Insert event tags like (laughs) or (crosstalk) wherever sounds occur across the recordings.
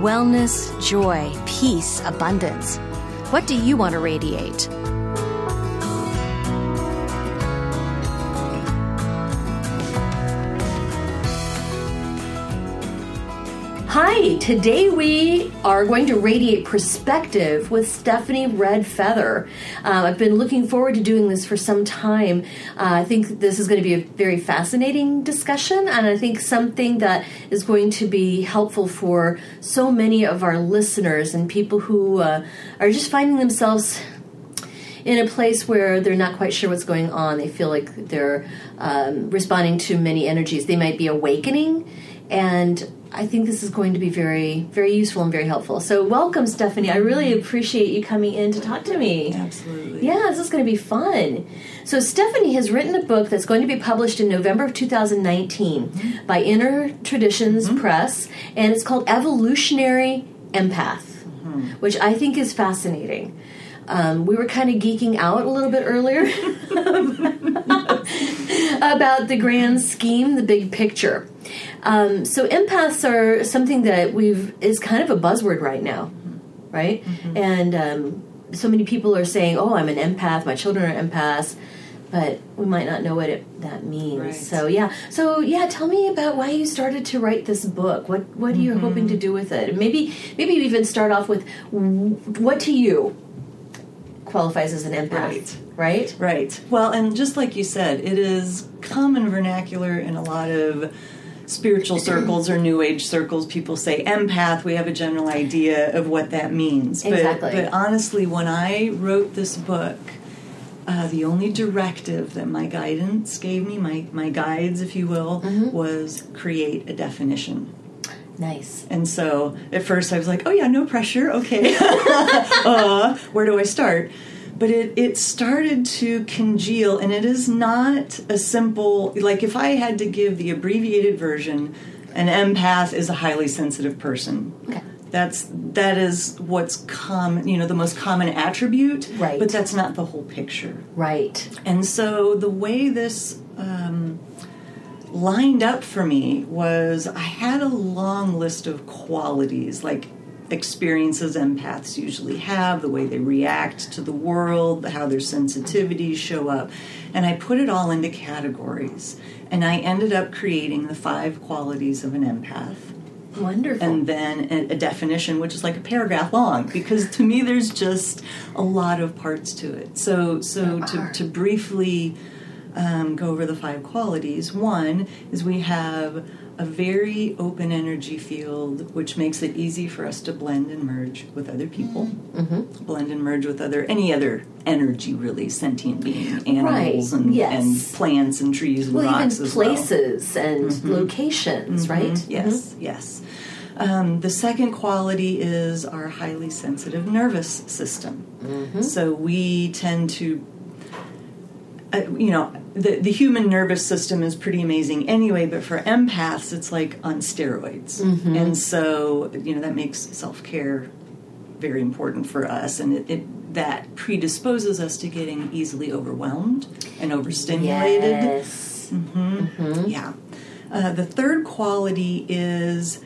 wellness, joy, peace, abundance. What do you want to radiate? Hi, today we are going to radiate perspective with Stephanie Red Feather. Uh, I've been looking forward to doing this for some time. Uh, I think this is going to be a very fascinating discussion, and I think something that is going to be helpful for so many of our listeners and people who uh, are just finding themselves in a place where they're not quite sure what's going on. They feel like they're um, responding to many energies. They might be awakening, and I think this is going to be very, very useful and very helpful. So, welcome, Stephanie. I really appreciate you coming in to talk to me. Absolutely. Yeah, this is going to be fun. So, Stephanie has written a book that's going to be published in November of 2019 mm-hmm. by Inner Traditions mm-hmm. Press, and it's called Evolutionary Empath, mm-hmm. which I think is fascinating. Um, we were kind of geeking out a little bit earlier (laughs) about the grand scheme, the big picture. Um, so empaths are something that we've is kind of a buzzword right now, right? Mm-hmm. And um, so many people are saying, "Oh, I'm an empath. My children are empaths." But we might not know what it, that means. Right. So yeah, so yeah. Tell me about why you started to write this book. What what are you mm-hmm. hoping to do with it? Maybe maybe even start off with what to you qualifies as an empath. Right. Right. Right. Well, and just like you said, it is common vernacular in a lot of spiritual circles or new age circles people say empath we have a general idea of what that means exactly. but, but honestly when i wrote this book uh, the only directive that my guidance gave me my, my guides if you will mm-hmm. was create a definition Nice. And so at first I was like, oh yeah, no pressure, okay. (laughs) uh, where do I start? But it, it started to congeal and it is not a simple like if i had to give the abbreviated version an empath is a highly sensitive person. Okay. that's that is what's common you know the most common attribute right. but that's not the whole picture. Right. And so the way this um, lined up for me was i had a long list of qualities like experiences empaths usually have, the way they react to the world, how their sensitivities show up. And I put it all into categories. And I ended up creating the five qualities of an empath. Wonderful. And then a, a, definition, which is like a paragraph long, because to me there's just a lot of parts to it. So, so to, to briefly um, go over the five qualities, one is we have a very open energy field, which makes it easy for us to blend and merge with other people, mm-hmm. blend and merge with other any other energy, really sentient being, animals right. and, yes. and plants and trees and well, rocks even places well. and mm-hmm. locations, mm-hmm. right? Yes, mm-hmm. yes. Um, the second quality is our highly sensitive nervous system. Mm-hmm. So we tend to uh, you know, the, the human nervous system is pretty amazing anyway, but for empaths, it's like on steroids. Mm-hmm. And so, you know, that makes self care very important for us. And it, it, that predisposes us to getting easily overwhelmed and overstimulated. Yes. Mm-hmm. Mm-hmm. Yeah. Uh, the third quality is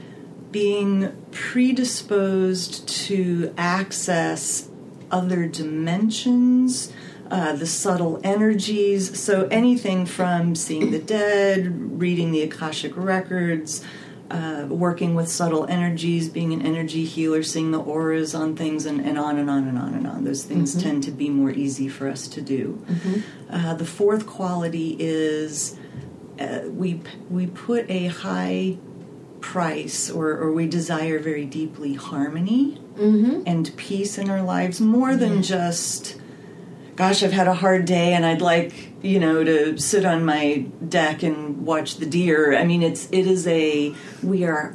being predisposed to access other dimensions uh, the subtle energies. So anything from seeing the dead, reading the Akashic records, uh, working with subtle energies, being an energy healer, seeing the auras on things, and, and on and on and on and on. Those things tend to be more easy for us to do. Uh, the fourth quality is uh, we we put a high price or, or we desire very deeply harmony and peace in our lives more than just gosh i've had a hard day and i'd like you know to sit on my deck and watch the deer. I mean it's it is a we are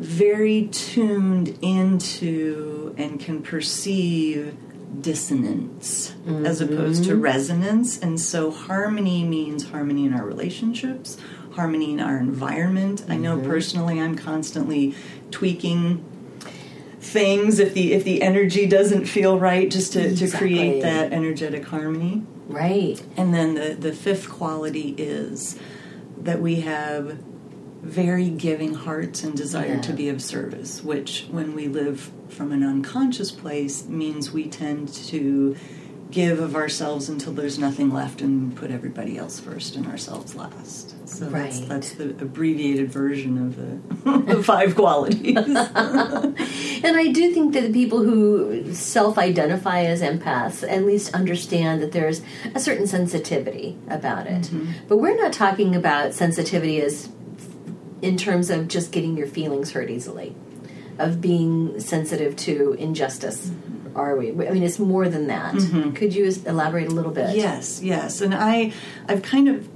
very tuned into and can perceive dissonance as opposed to mm-hmm. resonance. And so harmony means harmony in our relationships harmony in our environment. I know mm-hmm. personally i'm constantly tweaking things if the if the energy doesn't feel right just to, to create that energetic harmony Right. and then the, the fifth quality is that we have very giving hearts and desire Yeah. to be of service, which when we live from an unconscious place means we tend to give of ourselves until there's nothing left and put everybody else first and ourselves last. So that's, Right. that's the abbreviated version of the, (laughs) the five qualities. (laughs) And I do think that the people who self identify as empaths at least understand that there's a certain sensitivity about it. Mm-hmm. But we're not talking about sensitivity as in terms of just getting your feelings hurt easily, of being sensitive to injustice. Mm-hmm. Are we? I mean, it's more than that. Mm-hmm. Could you elaborate a little bit? Yes, yes, and I, I've kind of,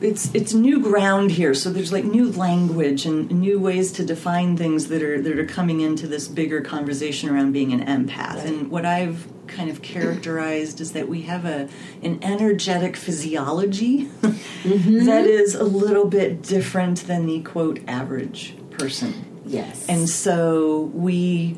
it's it's new ground here. So there's like new language and new ways to define things that are that are coming into this bigger conversation around being an empath. And what I've kind of characterized is that we have a an energetic physiology mm-hmm. that is a little bit different than the quote average person. Yes. And so we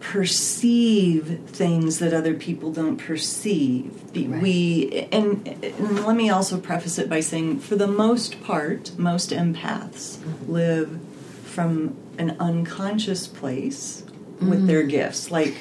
perceive things that other people don't perceive. Right. We and, and let me also preface it by saying, for the most part, most empaths mm-hmm. live from an unconscious place with their mm. gifts. Like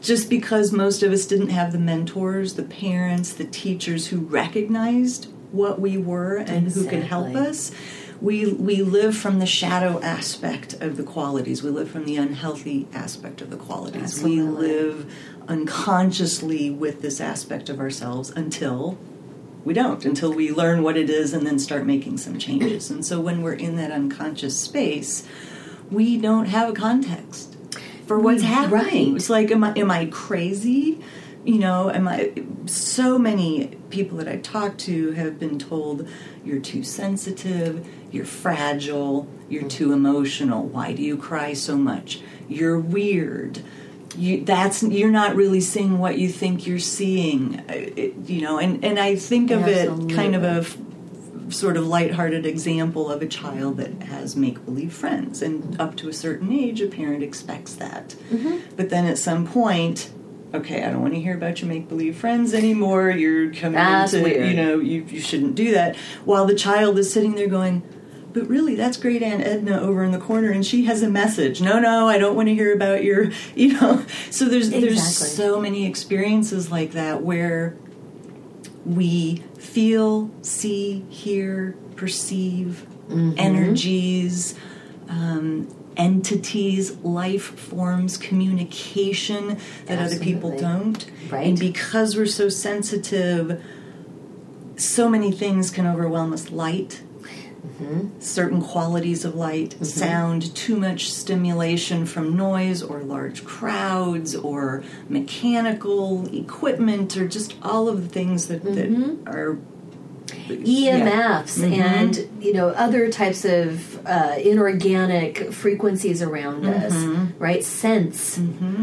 just because most of us didn't have the mentors, the parents, the teachers who recognized what we were and who could help us, we we live from the shadow aspect of the qualities. We live from the unhealthy aspect of the qualities. We live unconsciously with this aspect of ourselves until we don't until we learn what it is and then start making some changes. And so when we're in that unconscious space, we don't have a context for what's happening. right. It's like, am I am I crazy? You know, am I? So many people that I talk to have been told you're too sensitive, you're fragile, you're too emotional. Why do you cry so much? You're weird. You, that's you're not really seeing what you think you're seeing. It- you know, and and I think of it kind of a f- sort of lighthearted example of a child that has make believe friends, and up to a certain age, a parent expects that. Mm-hmm. But then at some point, okay, I don't want to hear about your make believe friends anymore. You're coming That's into, weird. you know, you, you shouldn't do that. While the child is sitting there going, but really, that's great Aunt Edna over in the corner, and she has a message. No, no, I don't want to hear about your, (laughs) you know. So there's there's so many experiences like that where we feel, see, hear, perceive Mm-hmm. energies, um, entities, life forms, communication that other people don't. Right. And because we're so sensitive, so many things can overwhelm us. Light, mm-hmm. certain qualities of light, mm-hmm. sound, too much stimulation from noise or large crowds or mechanical equipment or just all of the things that, that mm-hmm. are EMFs Mm-hmm. and you know other types of uh, inorganic frequencies around us, right? Scents,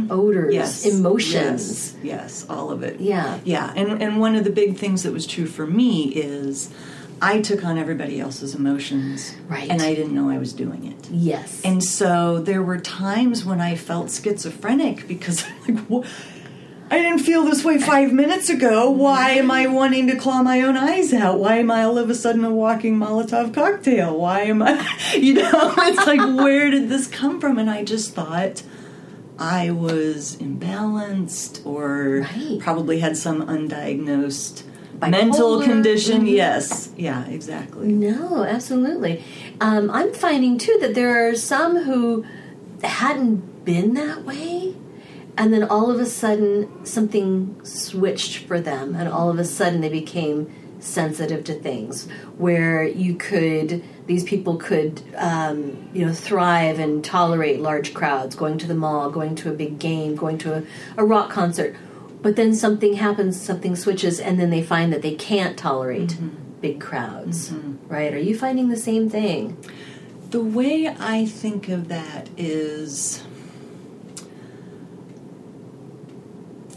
odors, Mm-hmm. yes, emotions. Yes, yes, all of it. Yeah. Yeah, and and one of the big things that was true for me is I took on everybody else's emotions, Right. and I didn't know I was doing it. Yes. And so there were times when I felt schizophrenic because (laughs) I'm like, "Wha- I didn't feel this way five minutes ago. Why am I wanting to claw my own eyes out? Why am I all of a sudden a walking Molotov cocktail? Why am I, (laughs) you know, (laughs) it's like, where did this come from? And I just thought I was imbalanced or Right. probably had some undiagnosed mental bipolar. condition. Mhm. Yes, yeah, exactly. No, absolutely. Um, I'm finding too that there are some who hadn't been that way, and then all of a sudden something switched for them, and all of a sudden they became sensitive to things where you could these people could um, you know thrive and tolerate large crowds going to the mall going to a big game going to a, a rock concert. But then something happens something switches and then they find that they can't tolerate big crowds right? Are you finding the same thing? The way I think of that is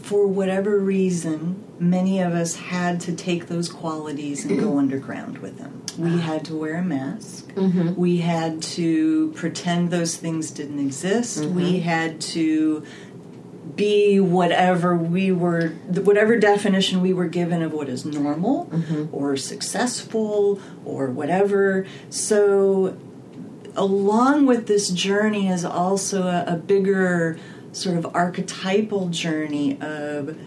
for whatever reason, many of us had to take those qualities and go underground with them. We ah. had to wear a mask. Mm-hmm. We had to pretend those things didn't exist. We mm-hmm. had to be whatever we were, whatever definition we were given of what is normal mm-hmm. or successful or whatever. So along with this journey is also a, a bigger sort of archetypal journey of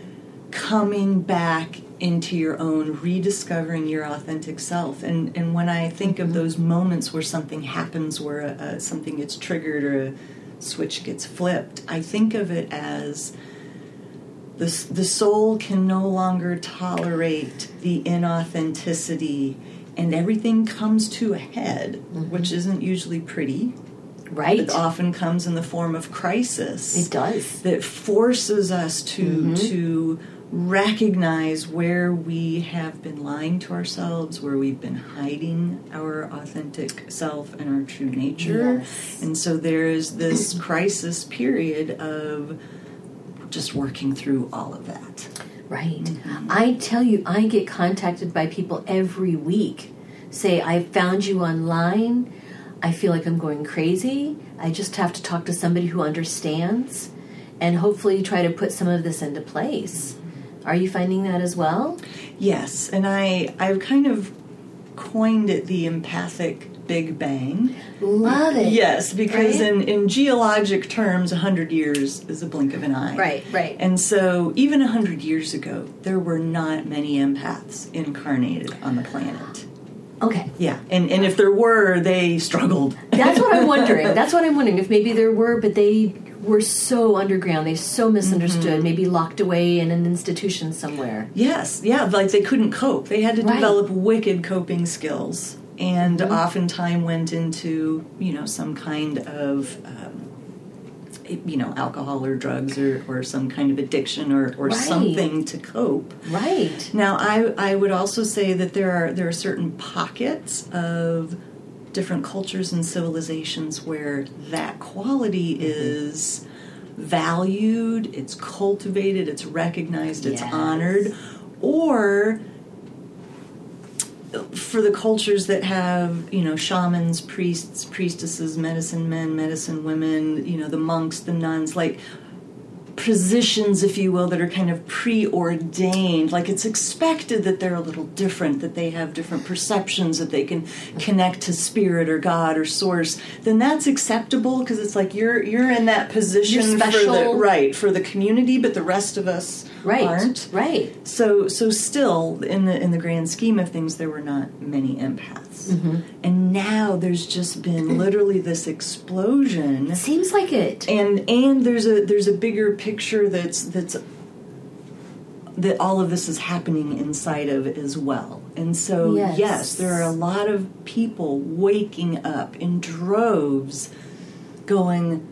coming back into your own rediscovering your authentic self. And and when i think of those moments where something happens where uh, something gets triggered or a switch gets flipped i think of it as the, the soul can no longer tolerate the inauthenticity and everything comes to a head which isn't usually pretty right it often comes in the form of crisis it does that forces us to mm-hmm. to recognize where we have been lying to ourselves, where we've been hiding our authentic self and our true nature. Yes. And so there is this (clears throat) crisis period of just working through all of that. Right. Mm-hmm. I tell you, I get contacted by people every week. Say, I found you online. I feel like I'm going crazy. I just have to talk to somebody who understands and hopefully try to put some of this into place. Are you finding that as well? Yes, and I I've kind of coined it the empathic Big Bang. Love it. Yes, because Right? in, in geologic terms, 100 years is a blink of an eye. Right, right. And so, even 100 years ago, there were not many empaths incarnated on the planet. Okay. Yeah, and, and if there were, they struggled. That's what I'm (laughs) wondering. That's what I'm wondering. If maybe there were, but they were so underground, they so misunderstood, maybe locked away in an institution somewhere. Yes, yeah, like they couldn't cope. They had to Right. develop wicked coping skills, and Mm-hmm. oftentimes went into you know some kind of um, you know alcohol or drugs or, or some kind of addiction or, or Right. something to cope. Right. Now, I I would also say that there are there are certain pockets of different cultures and civilizations where that quality Mm-hmm. is valued, it's cultivated, it's recognized, it's Yes. honored, or for the cultures that have you know shamans priests priestesses medicine men medicine women you know the monks the nuns like positions if you will that are kind of preordained like it's expected that they're a little different that they have different perceptions that they can connect to spirit or god or source then that's acceptable because it's like you're you're in that position for the right for the community but the rest of us Right. aren't Right. so so still in the in the grand scheme of things there were not many empaths. Mm-hmm. And now there's just been literally this explosion Seems like it. and and there's a there's a bigger picture that's that's that all of this is happening inside of as well. And so Yes. yes, there are a lot of people waking up in droves going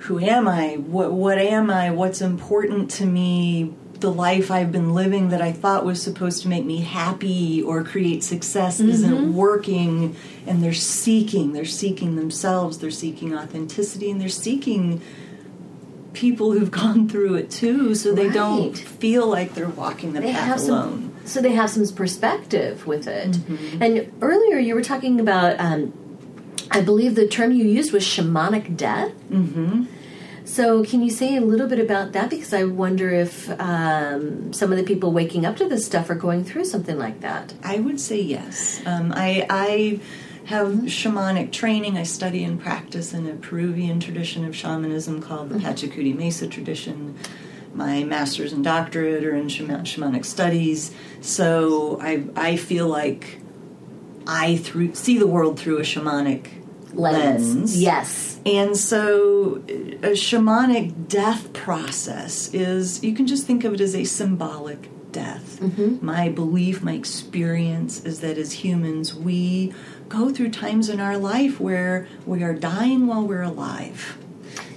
who am I? What what am I? What's important to me? The life I've been living that I thought was supposed to make me happy or create success isn't mm-hmm. working and they're seeking, they're seeking themselves, they're seeking authenticity and they're seeking people who've (laughs) gone through it too so they don't feel like they're walking the they path alone. so they have some perspective with it Mm-hmm. and earlier you were talking about um, i believe the term you used was shamanic death mm-hmm. so can you say a little bit about that because i wonder if um, some of the people waking up to this stuff are going through something like that I would say yes. Um, I, I have shamanic training. I study and practice in a Peruvian tradition of shamanism called the mm-hmm. Pachakuti Mesa tradition. my master's and doctorate are in shaman- shamanic studies. So I I feel like I through see the world through a shamanic Lens. lens. Yes. And so, a shamanic death process is, you can just think of it as a symbolic death. Mm-hmm. My belief, my experience is that as humans, we go through times in our life where we are dying while we're alive.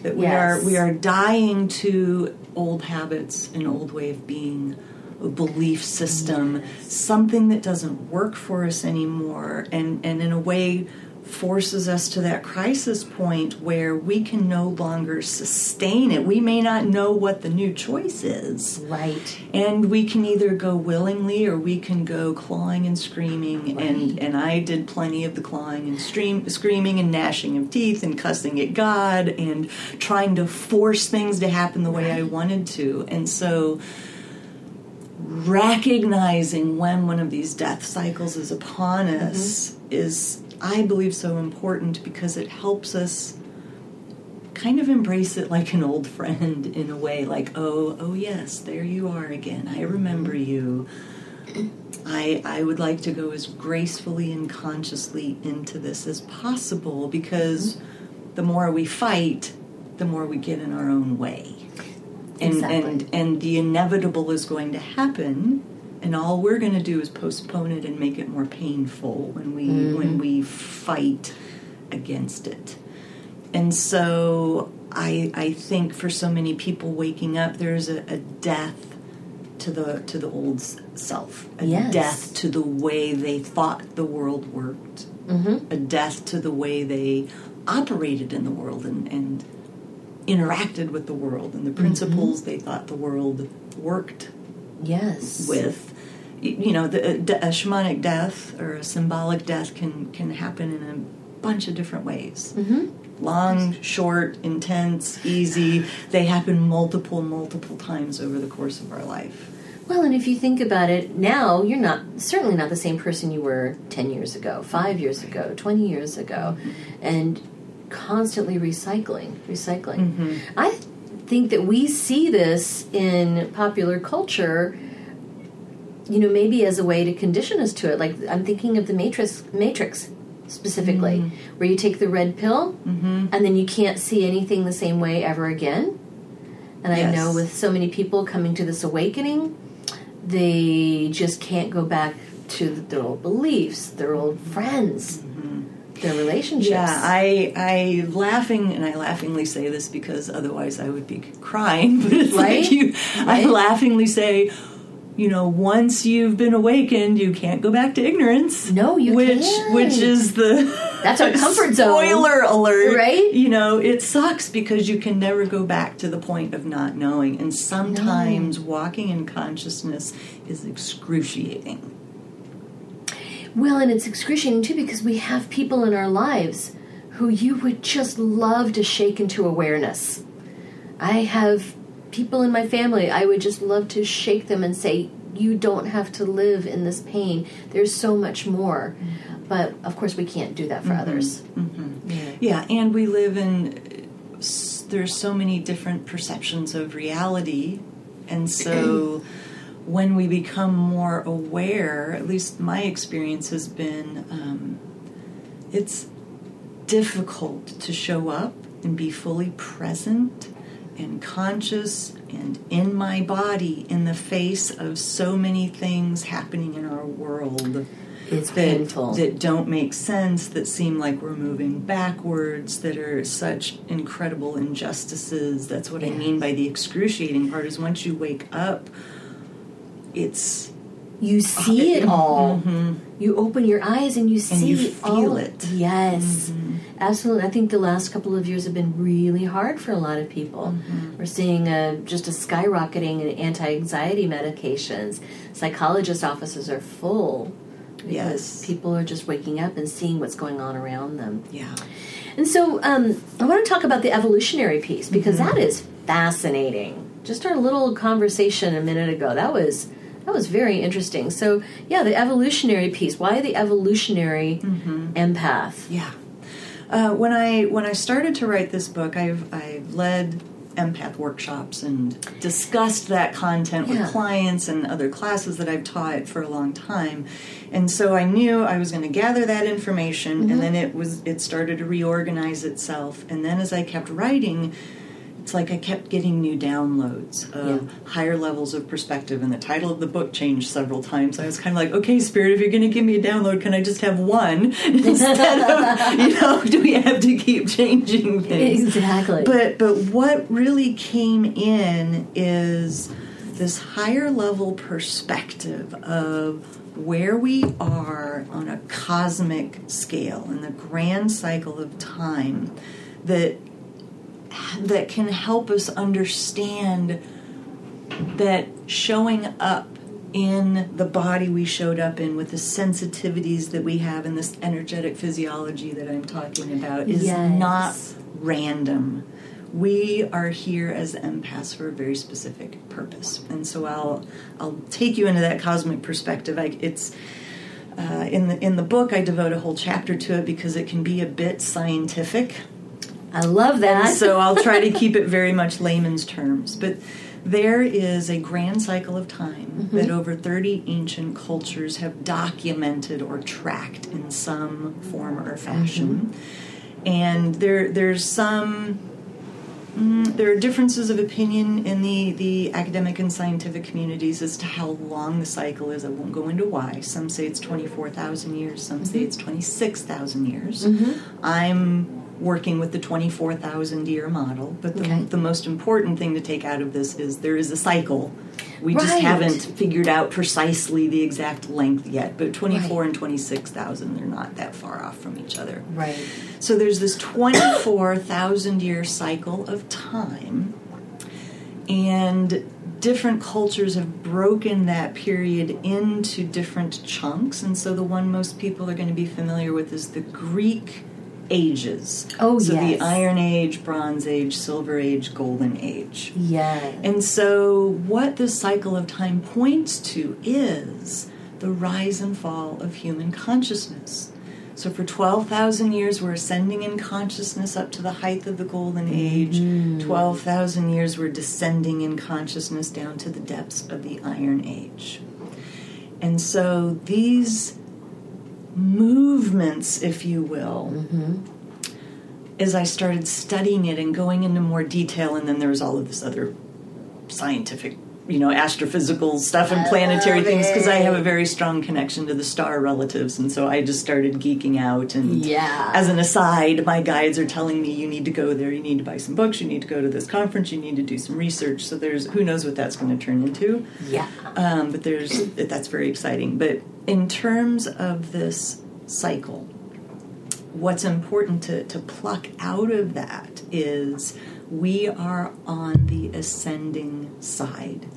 That we Yes. are we are dying to old habits, an old way of being, a belief system, something that doesn't work for us anymore, and and in a way forces us to that crisis point where we can no longer sustain it. We may not know what the new choice is. Right. And we can either go willingly or we can go clawing and screaming. And, and I did plenty of the clawing and stream, screaming and gnashing of teeth and cussing at God and trying to force things to happen the way I wanted to. And so recognizing when one of these death cycles is upon mm-hmm. us is, I believe, so important because it helps us kind of embrace it like an old friend in a way like oh oh yes there you are again. I remember you. I i would like to go as gracefully and consciously into this as possible because the more we fight the more we get in our own way. And Exactly. and and the inevitable is going to happen and all we're going to do is postpone it and make it more painful when we when we fight against it and so I I think for so many people waking up, there's a, a death to the to the old self, a Yes. death to the way they thought the world worked, Mm-hmm. a death to the way they operated in the world and, and interacted with the world and the principles they thought the world worked Yes. with. You know, the, uh, a, shamanic death or a symbolic death can can happen in a bunch of different ways. Mm-hmm. Long, short, intense, easy. They happen multiple, multiple times over the course of our life. Well, and if you think about it, now you're not certainly not the same person you were 10 years ago, 5 years ago, 20 years ago, mm-hmm. and constantly recycling, recycling. Mm-hmm. I think that we see this in popular culture you know maybe as a way to condition us to it like i'm thinking of the matrix matrix specifically mm-hmm. where you take the red pill mm-hmm. and then you can't see anything the same way ever again and i know with so many people coming to this awakening they just can't go back to their old beliefs their old friends mm-hmm. their relationships Yeah, I I laughing and I laughingly say this because otherwise I would be crying. (laughs) But it's Right? like you, Right? I laughingly say, you know, once you've been awakened, you can't go back to ignorance. No, you which can't. which is the That's our comfort (laughs) zone. Spoiler alert! Right? You know, it sucks because you can never go back to the point of not knowing, and sometimes walking in consciousness is excruciating. Well, and it's excruciating too because we have people in our lives who you would just love to shake into awareness. I have people in my family I would just love to shake them and say, You don't have to live in this pain. There's so much more. Mm-hmm. But of course, we can't do that for mm-hmm. others. Mm-hmm. Yeah, and we live in there's so many different perceptions of reality, and so (clears throat) when we become more aware, at least my experience has been, um, it's difficult to show up and be fully present and conscious and in my body in the face of so many things happening in our world It's that, painful. that don't make sense, that seem like we're moving backwards, that are such incredible injustices. That's what I mean by the excruciating part is once you wake up, it's you see it mm-hmm. all. Mm-hmm. You open your eyes and you see you feel all it. Yes, mm-hmm. absolutely. I think the last couple of years have been really hard for a lot of people. We're seeing a, just a skyrocketing in anti-anxiety medications. Psychologist offices are full because Yes. people are just waking up and seeing what's going on around them. yeah. And so um, I want to talk about the evolutionary piece because that is fascinating. Just our little conversation a minute ago that was that was very interesting. So yeah, the evolutionary piece. Why the evolutionary empath? Yeah. Uh, when I when I started to write this book, I've I've led empath workshops and discussed that content Yeah. with clients and other classes that I've taught for a long time. And so I knew I was going to gather that information Mm-hmm. and then it was it started to reorganize itself. And then as I kept writing, it's like I kept getting new downloads of Yeah. higher levels of perspective, and the title of the book changed several times. I was kind of like, okay, Spirit, if you're going to give me a download, can I just have one (laughs) instead of, (laughs) you know, do we have to keep changing things? Exactly. But but what really came in is this higher level perspective of where we are on a cosmic scale in the grand cycle of time that that can help us understand that showing up in the body we showed up in with the sensitivities that we have in this energetic physiology that I'm talking about is Yes. not random. We are here as empaths for a very specific purpose, and so I'll I'll take you into that cosmic perspective. I, it's uh, in the in the book I devote a whole chapter to it because it can be a bit scientific. I love that. so I'll try to keep it very much layman's terms. But there is a grand cycle of time mm-hmm. that over 30 ancient cultures have documented or tracked in some form or fashion. Mm-hmm. And there, there's some. mm, There are differences of opinion in the, the academic and scientific communities as to how long the cycle is. I won't go into why. Some say it's 24,000 years, some say mm-hmm. it's 26,000 years. I'm working with the 24,000 year model, but the, Okay. the most important thing to take out of this is there is a cycle. We just haven't figured out precisely the exact length yet, but 24 and 26,000, they're not that far off from each other. right. So there's this 24,000 year cycle of time, and different cultures have broken that period into different chunks. And so the one most people are going to be familiar with is the Greek ages. Oh, so yes. the Iron Age, Bronze Age, Silver Age, Golden Age. Yeah. And so, what this cycle of time points to is the rise and fall of human consciousness. So, for 12,000 years, we're ascending in consciousness up to the height of the Golden Age. Mm-hmm. 12,000 years, we're descending in consciousness down to the depths of the Iron Age. And so, these movements, if you will, mm-hmm. as I started studying it and going into more detail, and then there was all of this other scientific, you know, astrophysical stuff and planetary things because I have a very strong connection to the star relatives, and so I just started geeking out. And Yeah. as an aside, my guides are telling me you need to go there, you need to buy some books, you need to go to this conference, you need to do some research. So there's who knows what that's going to turn into. Yeah. Um, but there's that's very exciting. But in terms of this cycle, what's important to, to pluck out of that is we are on the ascending side.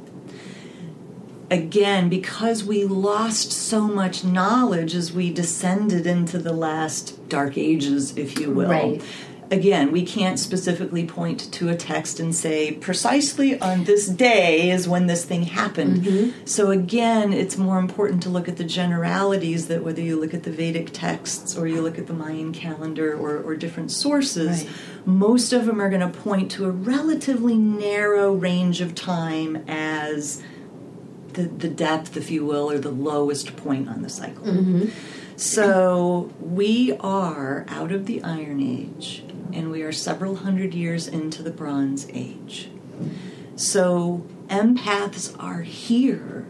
Again, because we lost so much knowledge as we descended into the last dark ages, if you will. Right. Again, we can't specifically point to a text and say precisely on this day is when this thing happened. Mm-hmm. So again, it's more important to look at the generalities that whether you look at the Vedic texts or you look at the Mayan calendar or, or different sources, Right. most of them are going to point to a relatively narrow range of time as the, the depth, if you will, or the lowest point on the cycle. Mm-hmm. So we are out of the Iron Age and we are several hundred years into the Bronze Age. So empaths are here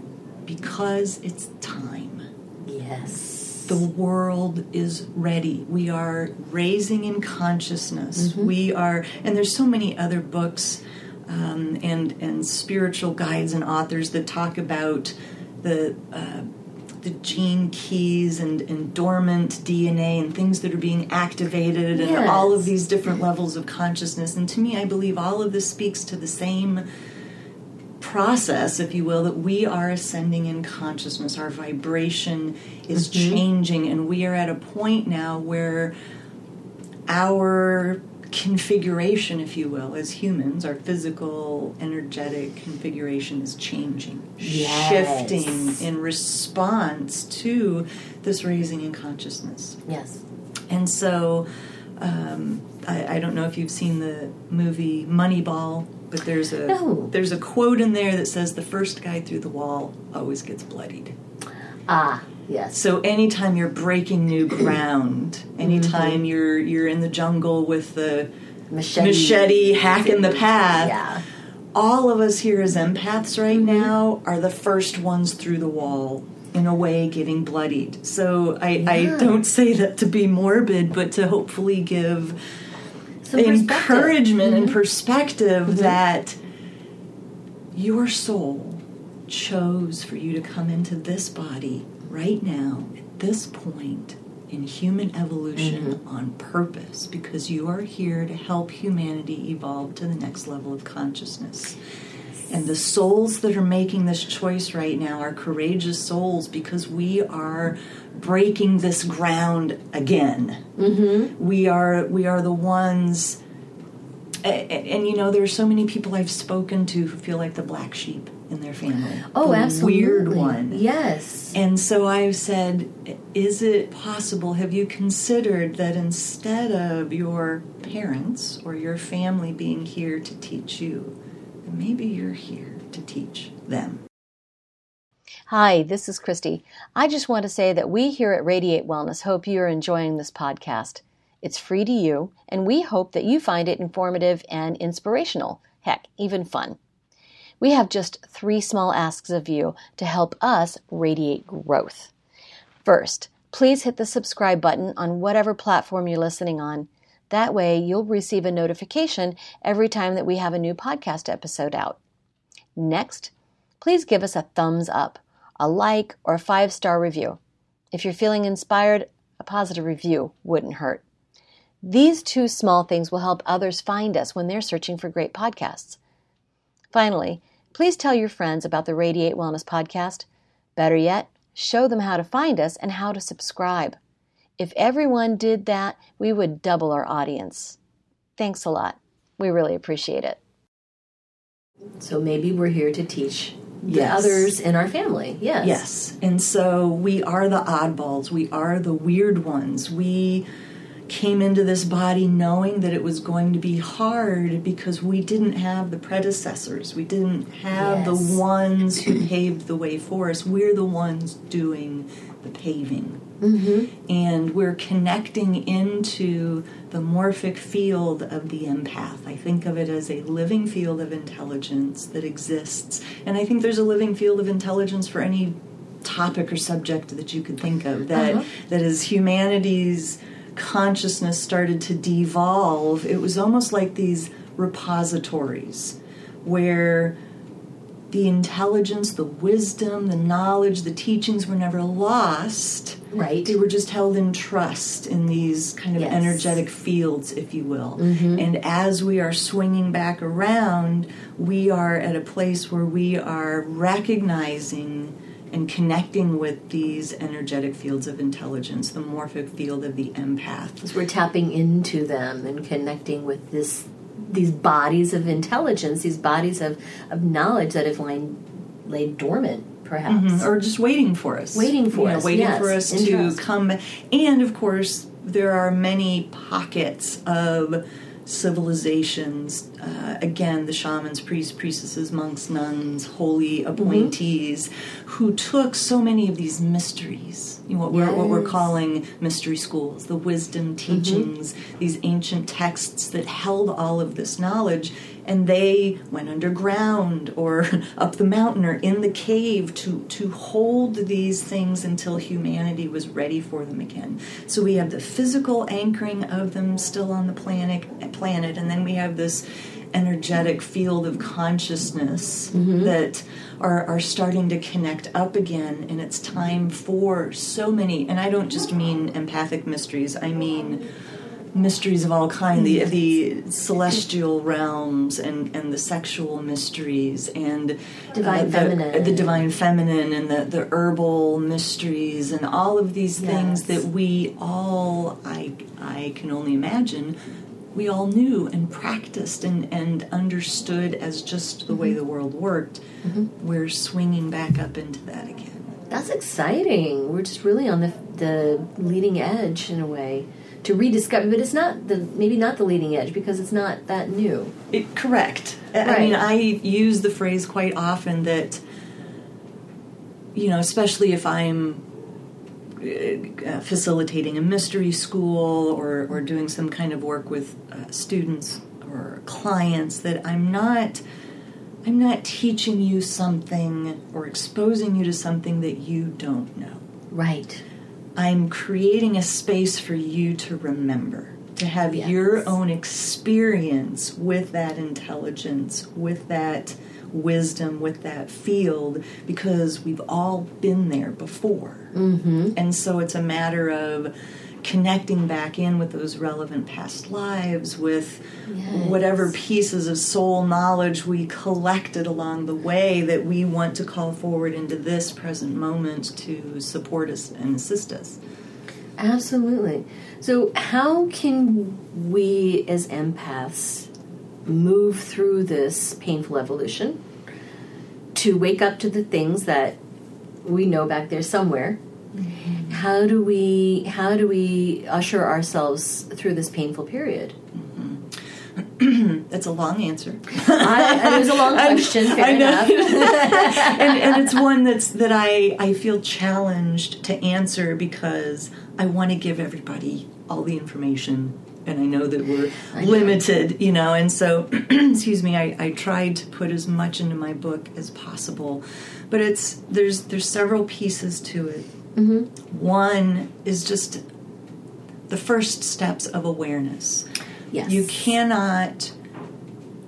because it's time. Yes. The world is ready. We are raising in consciousness. Mm-hmm. We are, and there's so many other books um, and and spiritual guides and authors that talk about the uh, the gene keys and, and dormant DNA and things that are being activated and all of these different levels of consciousness. And to me, I believe all of this speaks to the same process, if you will, that we are ascending in consciousness. Our vibration is changing, and we are at a point now where our configuration, if you will, as humans, our physical, energetic configuration is changing, Yes. shifting in response to this raising in consciousness. Yes. And so, um, I, I don't know if you've seen the movie Moneyball but there's a No. there's a quote in there that says the first guy through the wall always gets bloodied. Ah, yes. So anytime you're breaking new (clears throat) ground, anytime mm-hmm. you're you're in the jungle with the Machete. machete hacking the path, Yeah. all of us here as empaths right mm-hmm. now are the first ones through the wall in a way getting bloodied. So I, I don't say that to be morbid but to hopefully give Some encouragement and mm-hmm. perspective that your soul chose for you to come into this body right now at this point in human evolution on purpose because you are here to help humanity evolve to the next level of consciousness. And the souls that are making this choice right now are courageous souls because we are breaking this ground again. Mm-hmm. We are we are the ones a- a- and, you know there are so many people I've spoken to who feel like the black sheep in their family. Oh, absolutely. Weird one. Yes. And so I've said, is it possible, have you considered that instead of your parents or your family being here to teach you, maybe you're here to teach them? Hi, this is Christy. I just want to say that we here at Radiate Wellness hope you are enjoying this podcast. It's free to you, and we hope that you find it informative and inspirational. Heck, even fun. We have just three small asks of you to help us radiate growth. First, please hit the subscribe button on whatever platform you're listening on. That way, you'll receive a notification every time that we have a new podcast episode out. Next, please give us a thumbs up, a like, or a five star review. If you're feeling inspired, a positive review wouldn't hurt. These two small things will help others find us when they're searching for great podcasts. Finally, please tell your friends about the Radiate Wellness podcast. Better yet, show them how to find us and how to subscribe. If everyone did that, we would double our audience. Thanks a lot. We really appreciate it. So maybe we're here to teach the Yes. others in our family. Yes. Yes. And so we are the oddballs, we are the weird ones. We came into this body knowing that it was going to be hard because we didn't have the predecessors. We didn't have Yes. the ones who paved the way for us. We're the ones doing the paving. And we're connecting into the morphic field of the empath. I think of it as a living field of intelligence that exists. And I think there's a living field of intelligence for any topic or subject that you could think of that Uh-huh. that as humanity's consciousness started to devolve it was almost like these repositories where the intelligence the wisdom the knowledge the teachings were never lost Right. they were just held in trust in these kind of Yes. energetic fields, if you will. Mm-hmm. And as we are swinging back around, we are at a place where we are recognizing and connecting with these energetic fields of intelligence, the morphic field of the empath. Because we're tapping into them and connecting with this these bodies of intelligence, these bodies of, of knowledge that have lain laid dormant, perhaps. Mm-hmm. or just waiting for us. Waiting for You know, us, Waiting yes, for us to come. And of course, there are many pockets of civilizations. Uh, again, the shamans, priests, priestesses, monks, nuns, holy Mm-hmm. appointees, who took so many of these mysteries. You know, what we're what we're calling mystery schools, the wisdom teachings, these ancient texts that held all of this knowledge, and they went underground or (laughs) up the mountain or in the cave to to hold these things until humanity was ready for them again. So we have the physical anchoring of them still on the planet planet, and then we have this energetic field of consciousness mm-hmm. that are, are starting to connect up again and it's time for so many and i don't just mean empathic mysteries i mean mysteries of all kind the mm-hmm. the celestial realms and and the sexual mysteries and uh, Divine the, feminine. the divine feminine and the the herbal mysteries and all of these things Yes. that we all i i can only imagine we all knew and practiced and, and understood as just the way mm-hmm. the world worked mm-hmm. we're swinging back up into that again That's exciting. We're just really on the the leading edge in a way. To rediscover. But it's not the maybe not the leading edge because it's not that new. It, correct. I- I mean, I use the phrase quite often that, you know, especially if I'm uh, facilitating a mystery school or, or doing some kind of work with uh, students or clients, that I'm not. I'm not teaching you something or exposing you to something that you don't know. Right. I'm creating a space for you to remember, to have Yes. your own experience with that intelligence, with that wisdom, with that field, because we've all been there before. Mm-hmm. And so it's a matter of connecting back in with those relevant past lives, with Yes. whatever pieces of soul knowledge we collected along the way that we want to call forward into this present moment to support us and assist us. Absolutely. So, how can we as empaths move through this painful evolution to wake up to the things that we know back there somewhere? Mm-hmm. How do we how do we usher ourselves through this painful period? Mm-hmm. (clears throat) That's a long answer. I, it was a long (laughs) question. Fair I know. enough. (laughs) and, and it's one that's that I, I feel challenged to answer because I want to give everybody all the information and I know that we're limited, you know, and so (clears throat) excuse me, I, I tried to put as much into my book as possible. But it's there's there's several pieces to it. Mm-hmm. One is just the first steps of awareness. Yes. You cannot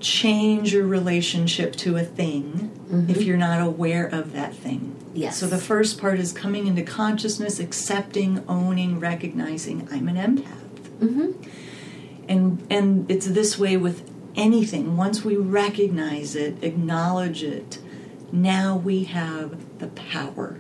change your relationship to a thing if mm-hmm. you're not aware of that thing. Yes. So the first part is coming into consciousness, accepting, owning, recognizing I'm an empath. Mm-hmm. And and it's this way with anything. Once we recognize it, acknowledge it, now we have the power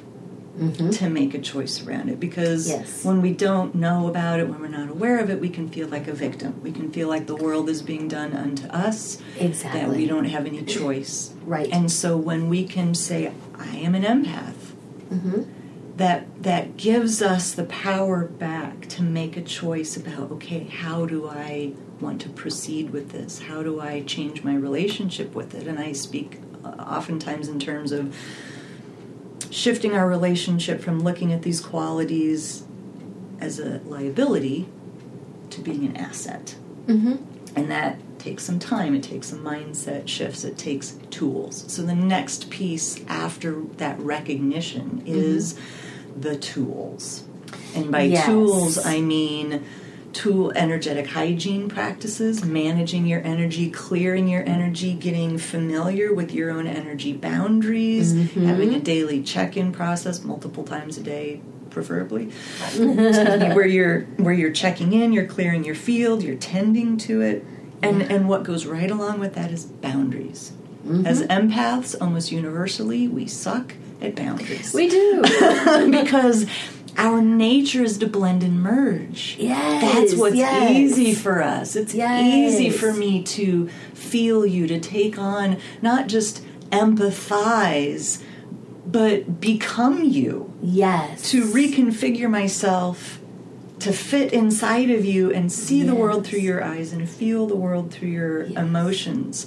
to make a choice around it because Yes. when we don't know about it, when we're not aware of it, we can feel like a victim. We can feel like the world is being done unto us, that we don't have any choice. Right. And so when we can say, I am an empath, that that gives us the power back to make a choice about okay how do i want to proceed with this how do i change my relationship with it and i speak uh, oftentimes in terms of shifting our relationship from looking at these qualities as a liability to being an asset. Mm-hmm. And that takes some time it takes some mindset shifts it takes tools. So the next piece after that recognition mm-hmm. is the tools. And by Yes. tools i mean tool energetic hygiene practices managing your energy clearing your energy getting familiar with your own energy boundaries mm-hmm. having a daily check-in process multiple times a day preferably. Where you're where you're checking in, you're clearing your field, you're tending to it, and and what goes right along with that is boundaries. Mm-hmm. As empaths, almost universally, we suck at boundaries. We do. (laughs) because our nature is to blend and merge. Yes, That's what's yes. easy for us. It's Yes. easy for me to feel you, to take on, not just empathize, but become you yes. to reconfigure myself to fit inside of you and see the world through your eyes and feel the world through your Yes. emotions.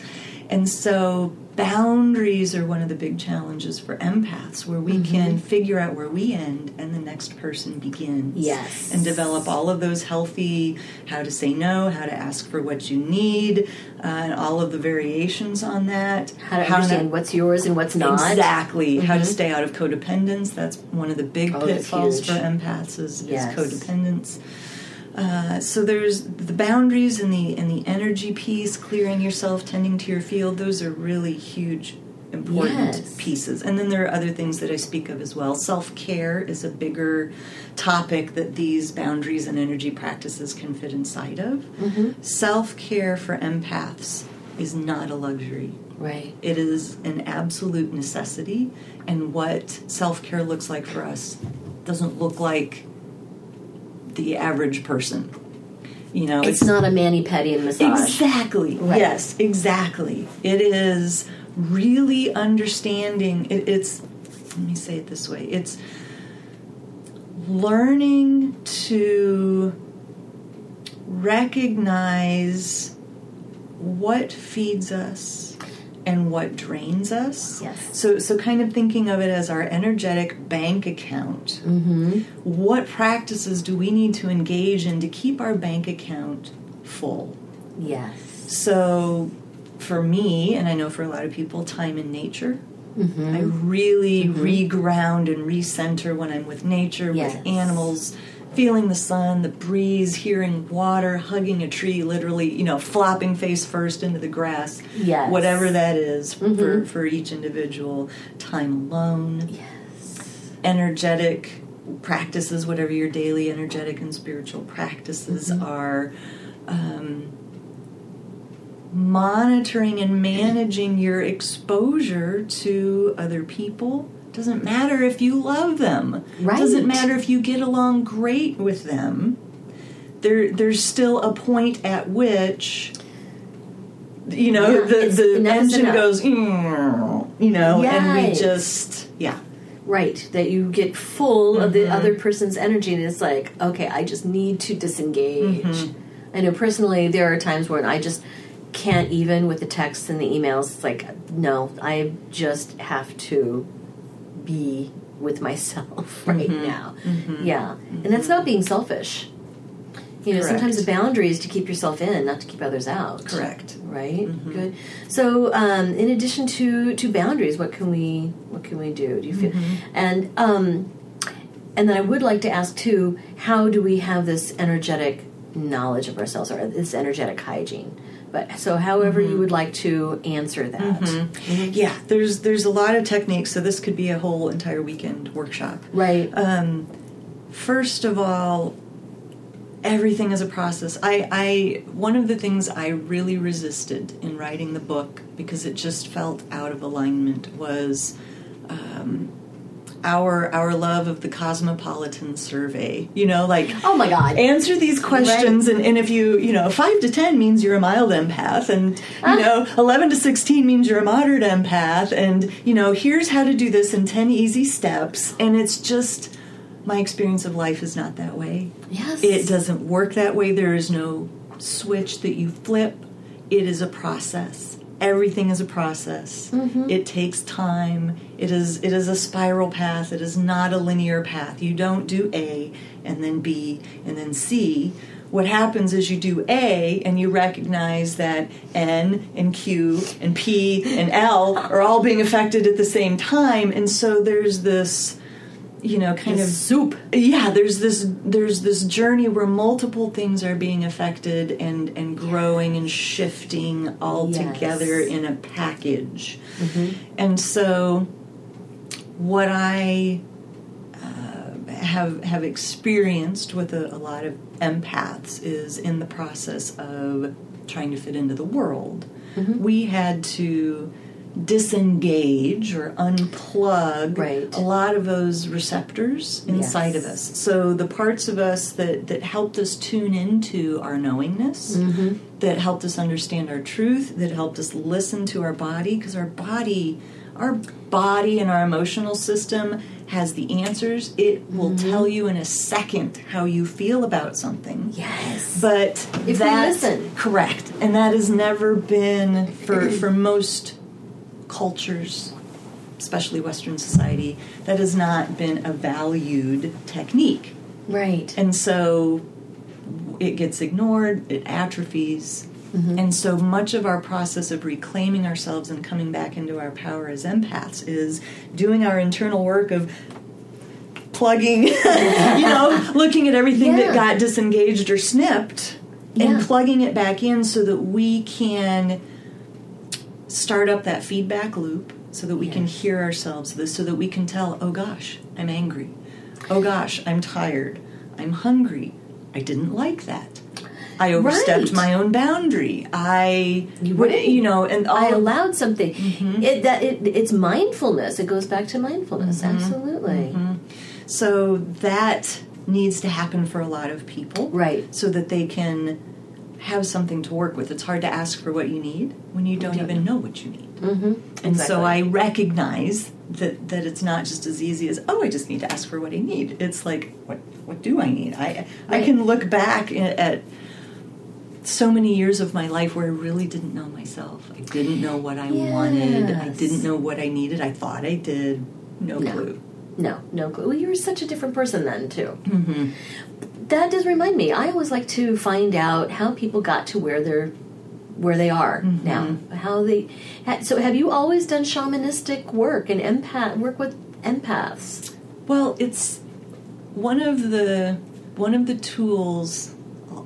And so boundaries are one of the big challenges for empaths where we Mm-hmm. can figure out where we end and the next person begins. Yes. And develop all of those healthy how to say no, how to ask for what you need, uh, and all of the variations on that. How to understand what's yours and what's not. Exactly. How to stay out of codependence. That's one of the big Oh, pitfalls for empaths is, is codependence. Uh, so there's the boundaries and the and the energy piece, clearing yourself, tending to your field. Those are really huge, important Yes. pieces. And then there are other things that I speak of as well. Self care is a bigger topic that these boundaries and energy practices can fit inside of. Mm-hmm. Self care for empaths is not a luxury. Right. It is an absolute necessity, and what self care looks like for us doesn't look like the average person. You know, It's not a mani pedi and massage. Exactly. Right. Yes, exactly. It is really understanding. It, it's, let me say it this way it's learning to recognize what feeds us and what drains us. Yes. So, so kind of thinking of it as our energetic bank account. Mm-hmm. What practices do we need to engage in to keep our bank account full? Yes. So, for me, and I know for a lot of people, time in nature. Mm-hmm. I really reground and recenter when I'm with nature, Yes. with animals, feeling the sun, the breeze, hearing water, hugging a tree, literally, you know, flopping face first into the grass. Yes. Whatever that is Mm-hmm. for, for each individual. Time alone, Yes. energetic practices, whatever your daily energetic and spiritual practices Mm-hmm. are. Um, monitoring and managing your exposure to other people doesn't matter if you love them Right. doesn't matter if you get along great with them there there's still a point at which you know Yeah, the the engine goes "Mm," you know and we just yeah Right. That you get full of Mm-hmm. the other person's energy, and it's like, okay, I just need to disengage. Mm-hmm. I know personally, there are times when I just can't even with the texts and the emails. It's like, no, I just have to be with myself (laughs) right Mm-hmm. now. Yeah. And that's not being selfish. You know, sometimes the boundary is to keep yourself in, not to keep others out. correct Right. Mm-hmm. Good. So, um, in addition to to boundaries, what can we what can we do? Do you feel? Mm-hmm. And um, and then I would like to ask too, how do we have this energetic knowledge of ourselves or this energetic hygiene? But so, however Mm-hmm. you would like to answer that, yeah there's there's a lot of techniques so this could be a whole entire weekend workshop. Right? um, first of all everything is a process. I, I one of the things i really resisted in writing the book because it just felt out of alignment was um, our our love of the cosmopolitan survey you know like oh my God! answer these questions and, and if you you know 5 to 10 means you're a mild empath and Ah. you know 11 to 16 means you're a moderate empath and you know here's how to do this in 10 easy steps and it's just my experience of life is not that way. Yes, it doesn't work that way. There is no switch that you flip. It is a process everything is a process. Mm-hmm. It takes time. It is it is a spiral path. It is not a linear path. You don't do a and then b and then c. What happens is you do a and you recognize that n and q and p and l are all being affected at the same time. And so there's this you know kind The of soup. yeah there's this there's this journey where multiple things are being affected and and growing and shifting all Yes. together in a package and so what i uh, have have experienced with a, a lot of empaths is in the process of trying to fit into the world we had to disengage or unplug Right. a lot of those receptors inside of us. So the parts of us that, that helped us tune into our knowingness, Mm-hmm. that helped us understand our truth, that helped us listen to our body, because our body, our body and our emotional system has the answers. It will Mm-hmm. tell you in a second how you feel about something. Yes. But If we that, listen. correct, and that has never been for for most cultures, especially Western society, that has not been a valued technique, right. and so it gets ignored, it atrophies. Mm-hmm. And so much of our process of reclaiming ourselves and coming back into our power as empaths is doing our internal work of plugging, (laughs) you know, looking at everything Yeah. that got disengaged or snipped and plugging it back in so that we can start up that feedback loop so that we can hear ourselves this so that we can tell oh gosh i'm angry oh gosh i'm tired i'm hungry i didn't like that i overstepped Right. my own boundary i You right. you know and all I allowed something. Mm-hmm. It that it, it's mindfulness. It goes back to mindfulness. Absolutely. so that needs to happen for a lot of people Right. so that they can have something to work with it's hard to ask for what you need when you don't even know what you need Mm-hmm. And so I recognize that that it's not just as easy as oh I just need to ask for what I need. It's like what what do I need? I I can look back at, so many years of my life where I really didn't know myself. I didn't know what I wanted. I didn't know what I needed. I thought I did. No, No. clue. No, no clue. Well, you were such a different person then, too. Mm-hmm. That does remind me. I always like to find out how people got to where they're where they are Mm-hmm. now. How they. So, have you always done shamanistic work and empath work with empaths? Well, it's one of the one of the tools.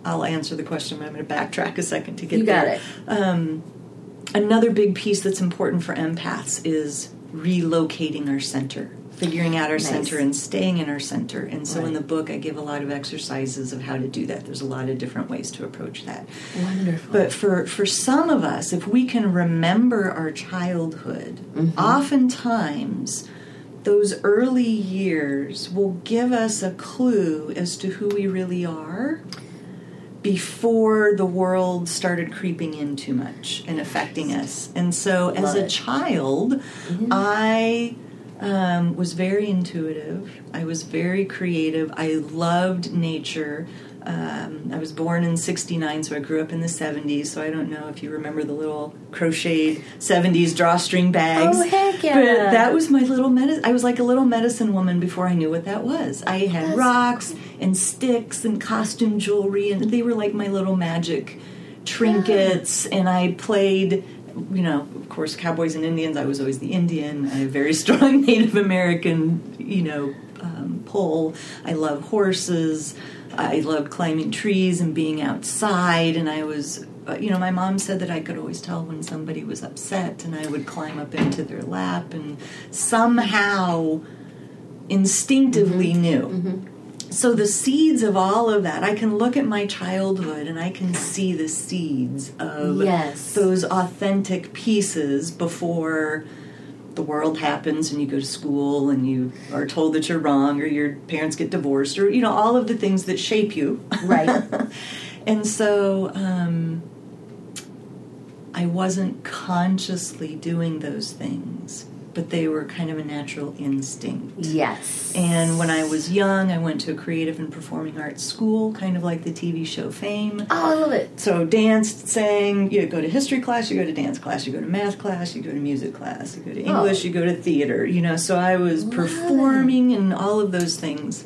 I'll- answer the question. but I'm going to backtrack a second to get You got there. it. Um, another big piece that's important for empaths is relocating our center, figuring out our Nice. center, and staying in our center. And so, in the book, I give a lot of exercises of how to do that. There's a lot of different ways to approach that. Wonderful. But for, for some of us, if we can remember our childhood, oftentimes those early years will give us a clue as to who we really are before the world started creeping in too much and affecting us. And so, as Love a it. Mm-hmm. child, I um, was very intuitive. I was very creative. I loved nature. Um, I was born in '69, so I grew up in the '70s. So I don't know if you remember the little crocheted '70s drawstring bags. Oh, heck yeah. But that was my little medicine. I was like a little medicine woman before I knew what that was. I had That's rocks and sticks and costume jewelry, and they were like my little magic trinkets. And I played, you know, of course, cowboys and Indians. I was always the Indian. I have very (laughs) strong Native American, you know, um, pull. I love horses. I loved climbing trees and being outside. And I was, uh, you know, my mom said that I could always tell when somebody was upset, and I would climb up into their lap and somehow instinctively knew. So the seeds of all of that, I can look at my childhood and I can see the seeds of Yes. those authentic pieces before the world happens and you go to school and you are told that you're wrong or your parents get divorced or you know all of the things that shape you. Right. (laughs) and so um, I wasn't consciously doing those things, but they were kind of a natural instinct. yes. And when I was young, I went to a creative and performing arts school, kind of like the TV show Fame. oh, I love it. So danced, sang. You go to history class, you go to dance class, you go to math class, you go to music class, you go to oh. English, you go to theater. You know, so I was performing and all of those things.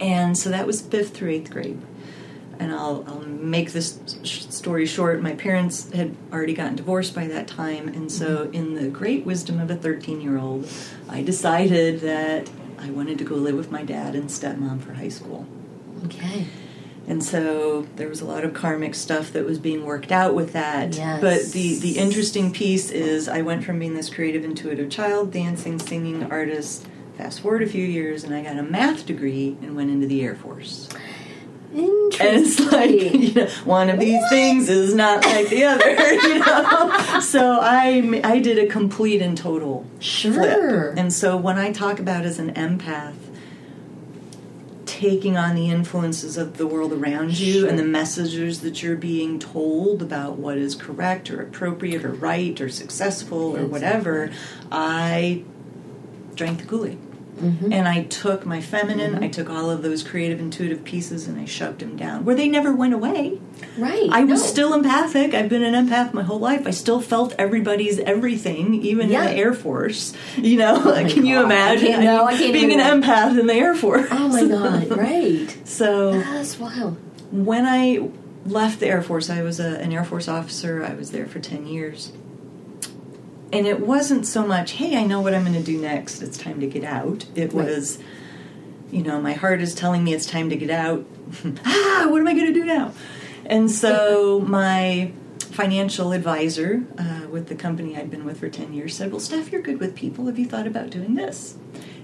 And so that was fifth through eighth grade. And I'll, I'll make this sh- story short. My parents had already gotten divorced by that time, and so, mm-hmm. in the great wisdom of a 13 year old, I decided that I wanted to go live with my dad and stepmom for high school. Okay. And so there was a lot of karmic stuff that was being worked out with that. Yes. But the, the interesting piece is I went from being this creative, intuitive child, dancing, singing artist. Fast forward a few years, and I got a math degree and went into the Air Force. Interesting. And it's like, (laughs) you know, one of these things is not like the other, (laughs) you know? So I, I did a complete and total Sure. flip. And so when I talk about as an empath, taking on the influences of the world around you and the messages that you're being told about what is correct or appropriate or right or successful or whatever, I drank the Kool Aid. Mm-hmm. And I took my feminine, mm-hmm. I took all of those creative, intuitive pieces, and I shoved them down where they never went away. right. I was still empathic. I've been an empath my whole life. I still felt everybody's everything, even Yeah. in the Air Force. You know, oh my (laughs) can you God. I imagine can't- no, I can't being an empath in the Air Force? Oh my god, (laughs) right. So That's wild. when I left the Air Force, I was a, an Air Force officer. I was there for 10 years. And it wasn't so much, hey, I know what I'm going to do next. It's time to get out. It Right. was, you know, my heart is telling me it's time to get out. (laughs) ah, what am I going to do now? And so (laughs) my financial advisor uh, with the company I'd been with for 10 years said, Well, Steph, you're good with people. Have you thought about doing this?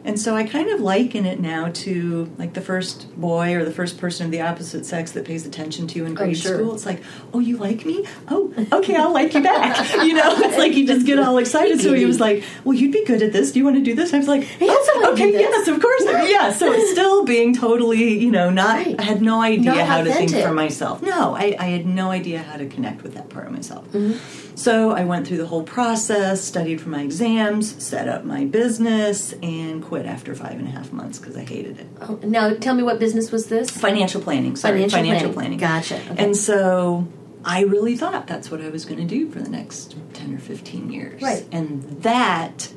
And so I kind of liken it now to like the first boy or the first person of the opposite sex that pays attention to you in grade sure. school. It's like, oh, you like me? Oh, okay, I'll like you back. (laughs) You know, it's like you just get all excited. So he was like, well, you'd be good at this. Do you want to do this? I was like, Yes, oh, okay, yes, of course. Yeah. So it's still being totally, you know, not, Right. I had no idea Not how to think for myself. No, I, I had no idea how to connect with that part of myself. Mm-hmm. So I went through the whole process, studied for my exams, set up my business, and quit after five and a half months because I hated it. Oh, now, tell me what business was this? Financial planning, sorry, Financial planning. planning. Gotcha. Okay. And so I really thought that's what I was going to do for the next 10 or 15 years. Right. And that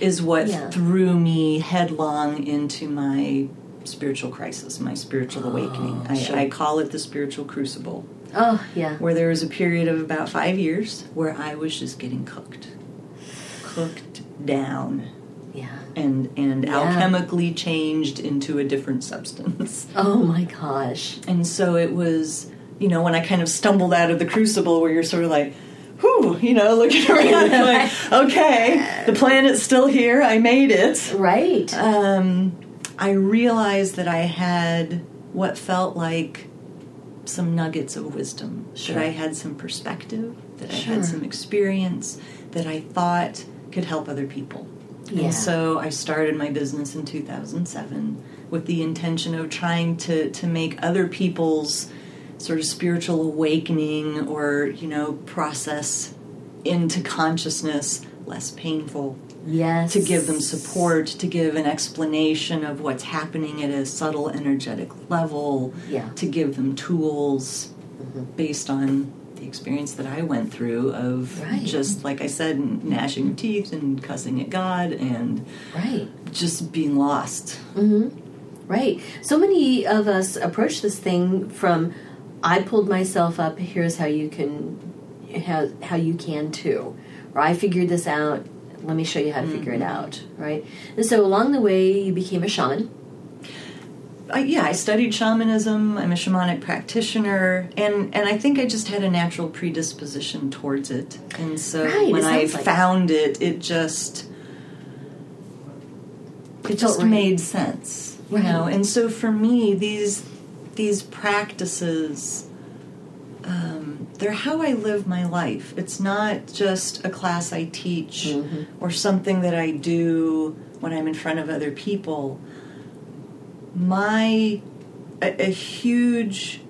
is what Yeah. threw me headlong into my spiritual crisis, my spiritual awakening. Oh, I, Oh, sure. I call it the spiritual crucible, Oh, yeah. where there was a period of about five years where I was just getting cooked, cooked down. Yeah. And, and Yeah. alchemically changed into a different substance. (laughs) Oh my gosh. And so it was, you know, when I kind of stumbled out of the crucible where you're sort of like, whew, you know, looking (laughs) around, like, (laughs) okay, the planet's still here, I made it. Right. Um, I realized that I had what felt like some nuggets of wisdom, Sure. that I had some perspective, that I had some experience that I thought could help other people. Yeah. And so I started my business in 2007 with the intention of trying to, to make other people's sort of spiritual awakening or, you know, process into consciousness less painful yes. to give them support, to give an explanation of what's happening at a subtle energetic level, Yeah. to give them tools mm-hmm. based on the experience that I went through of Right. just, like I said, gnashing of teeth and cussing at God and Right. just being lost. Mm-hmm. Right. So many of us approach this thing from I pulled myself up, here's how you can how, how you can too. Or I figured this out, let me show you how to figure it mm-hmm. out, right? And so along the way you became a shaman. I, yeah, I studied shamanism. I'm a shamanic practitioner, and and I think I just had a natural predisposition towards it. And so Right, when I like found it, it just it It just right. made sense, you know. And so for me, these these practices. Um, they're how I live my life. It's not just a class I teach Mm-hmm. or something that I do when I'm in front of other people my a, a huge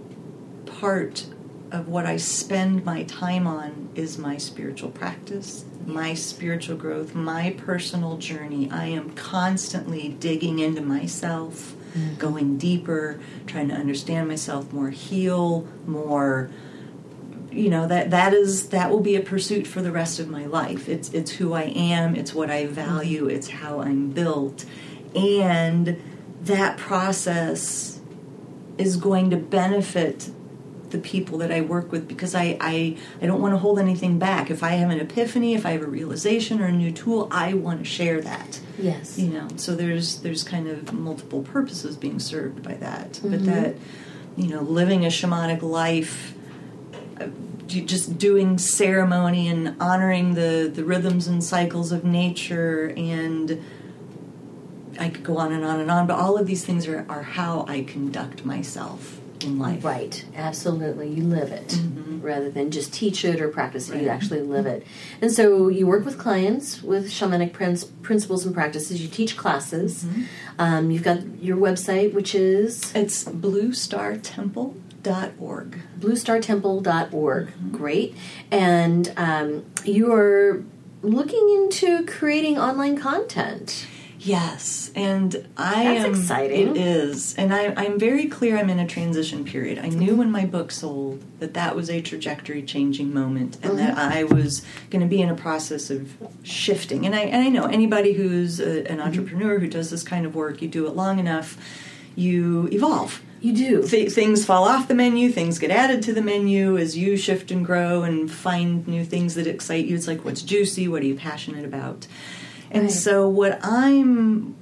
part of what I spend my time on is my spiritual practice, my spiritual growth, my personal journey. I am constantly digging into myself, going deeper, trying to understand myself more, heal more. You know that that is that will be a pursuit for the rest of my life. It's it's who I am. It's what I value. It's how I'm built, and that process is going to benefit the people that I work with because I, I, I don't want to hold anything back. If I have an epiphany, if I have a realization or a new tool, I want to share that. Yes. You know, so there's there's kind of multiple purposes being served by that. But that, you know, living a shamanic life, uh, just doing ceremony and honoring the, the rhythms and cycles of nature and I could go on and on and on, but all of these things are, are how I conduct myself in life. Right, absolutely. You live it rather than just teach it or practice it. You Mm-hmm. Actually live it. And so you work with clients with shamanic prin- principles and practices. You teach classes. Mm-hmm. Um, you've got your website, which is It's bluestartemple.org. bluestartemple.org. Mm-hmm. Great. And um, you are looking into creating online content. Yes, and I That's am. exciting. It is, and I, I'm very clear. I'm in a transition period. I knew when my book sold that that was a trajectory changing moment, and that Mm-hmm. I was going to be in a process of shifting. And I and I know anybody who's a, Mm-hmm. an entrepreneur who does this kind of work, you do it long enough, you evolve. You do. Th- things fall off the menu, things get added to the menu as you shift and grow and find new things that excite you. It's like what's juicy, what are you passionate about? And Right. so what I'm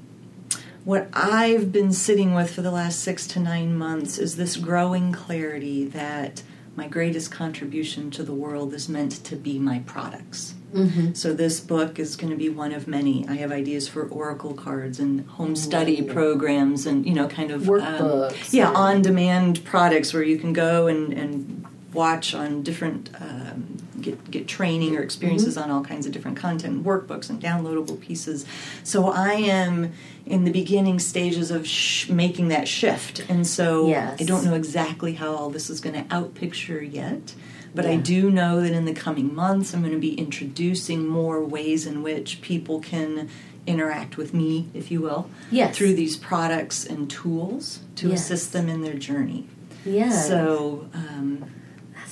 what I've been sitting with for the last 6 to 9 months is this growing clarity that my greatest contribution to the world is meant to be my products. Mm-hmm. So this book is going to be one of many. I have ideas for oracle cards and home study programs and you know kind of um, Workbooks yeah, and- on-demand products where you can go and, and watch on different um, get get training or experiences Mm-hmm. on all kinds of different content, workbooks and downloadable pieces. So I am in the beginning stages of sh- making that shift, and so Yes. I don't know exactly how all this is going to outpicture yet. But I do know that in the coming months, I'm going to be introducing more ways in which people can interact with me, if you will, Yes. through these products and tools to Yes. assist them in their journey. Yeah. So, um,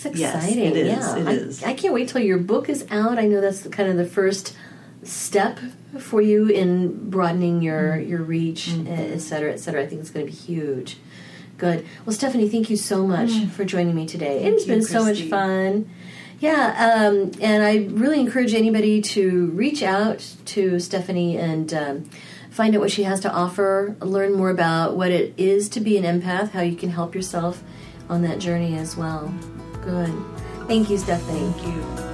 That's Yes, exciting. it is, Yeah. it I, is. I can't wait till your book is out. I know that's kind of the first step for you in broadening your Mm-hmm. your reach, et cetera, et cetera. I think it's going to be huge. Good. Well, Stephanie, thank you so much for joining me today. Mm. Thank it's been you, so much fun. Yeah, um, and I really encourage anybody to reach out to Stephanie and um, find out what she has to offer, learn more about what it is to be an empath, how you can help yourself on that journey as well. Good. Thank you, Stephanie. thank you.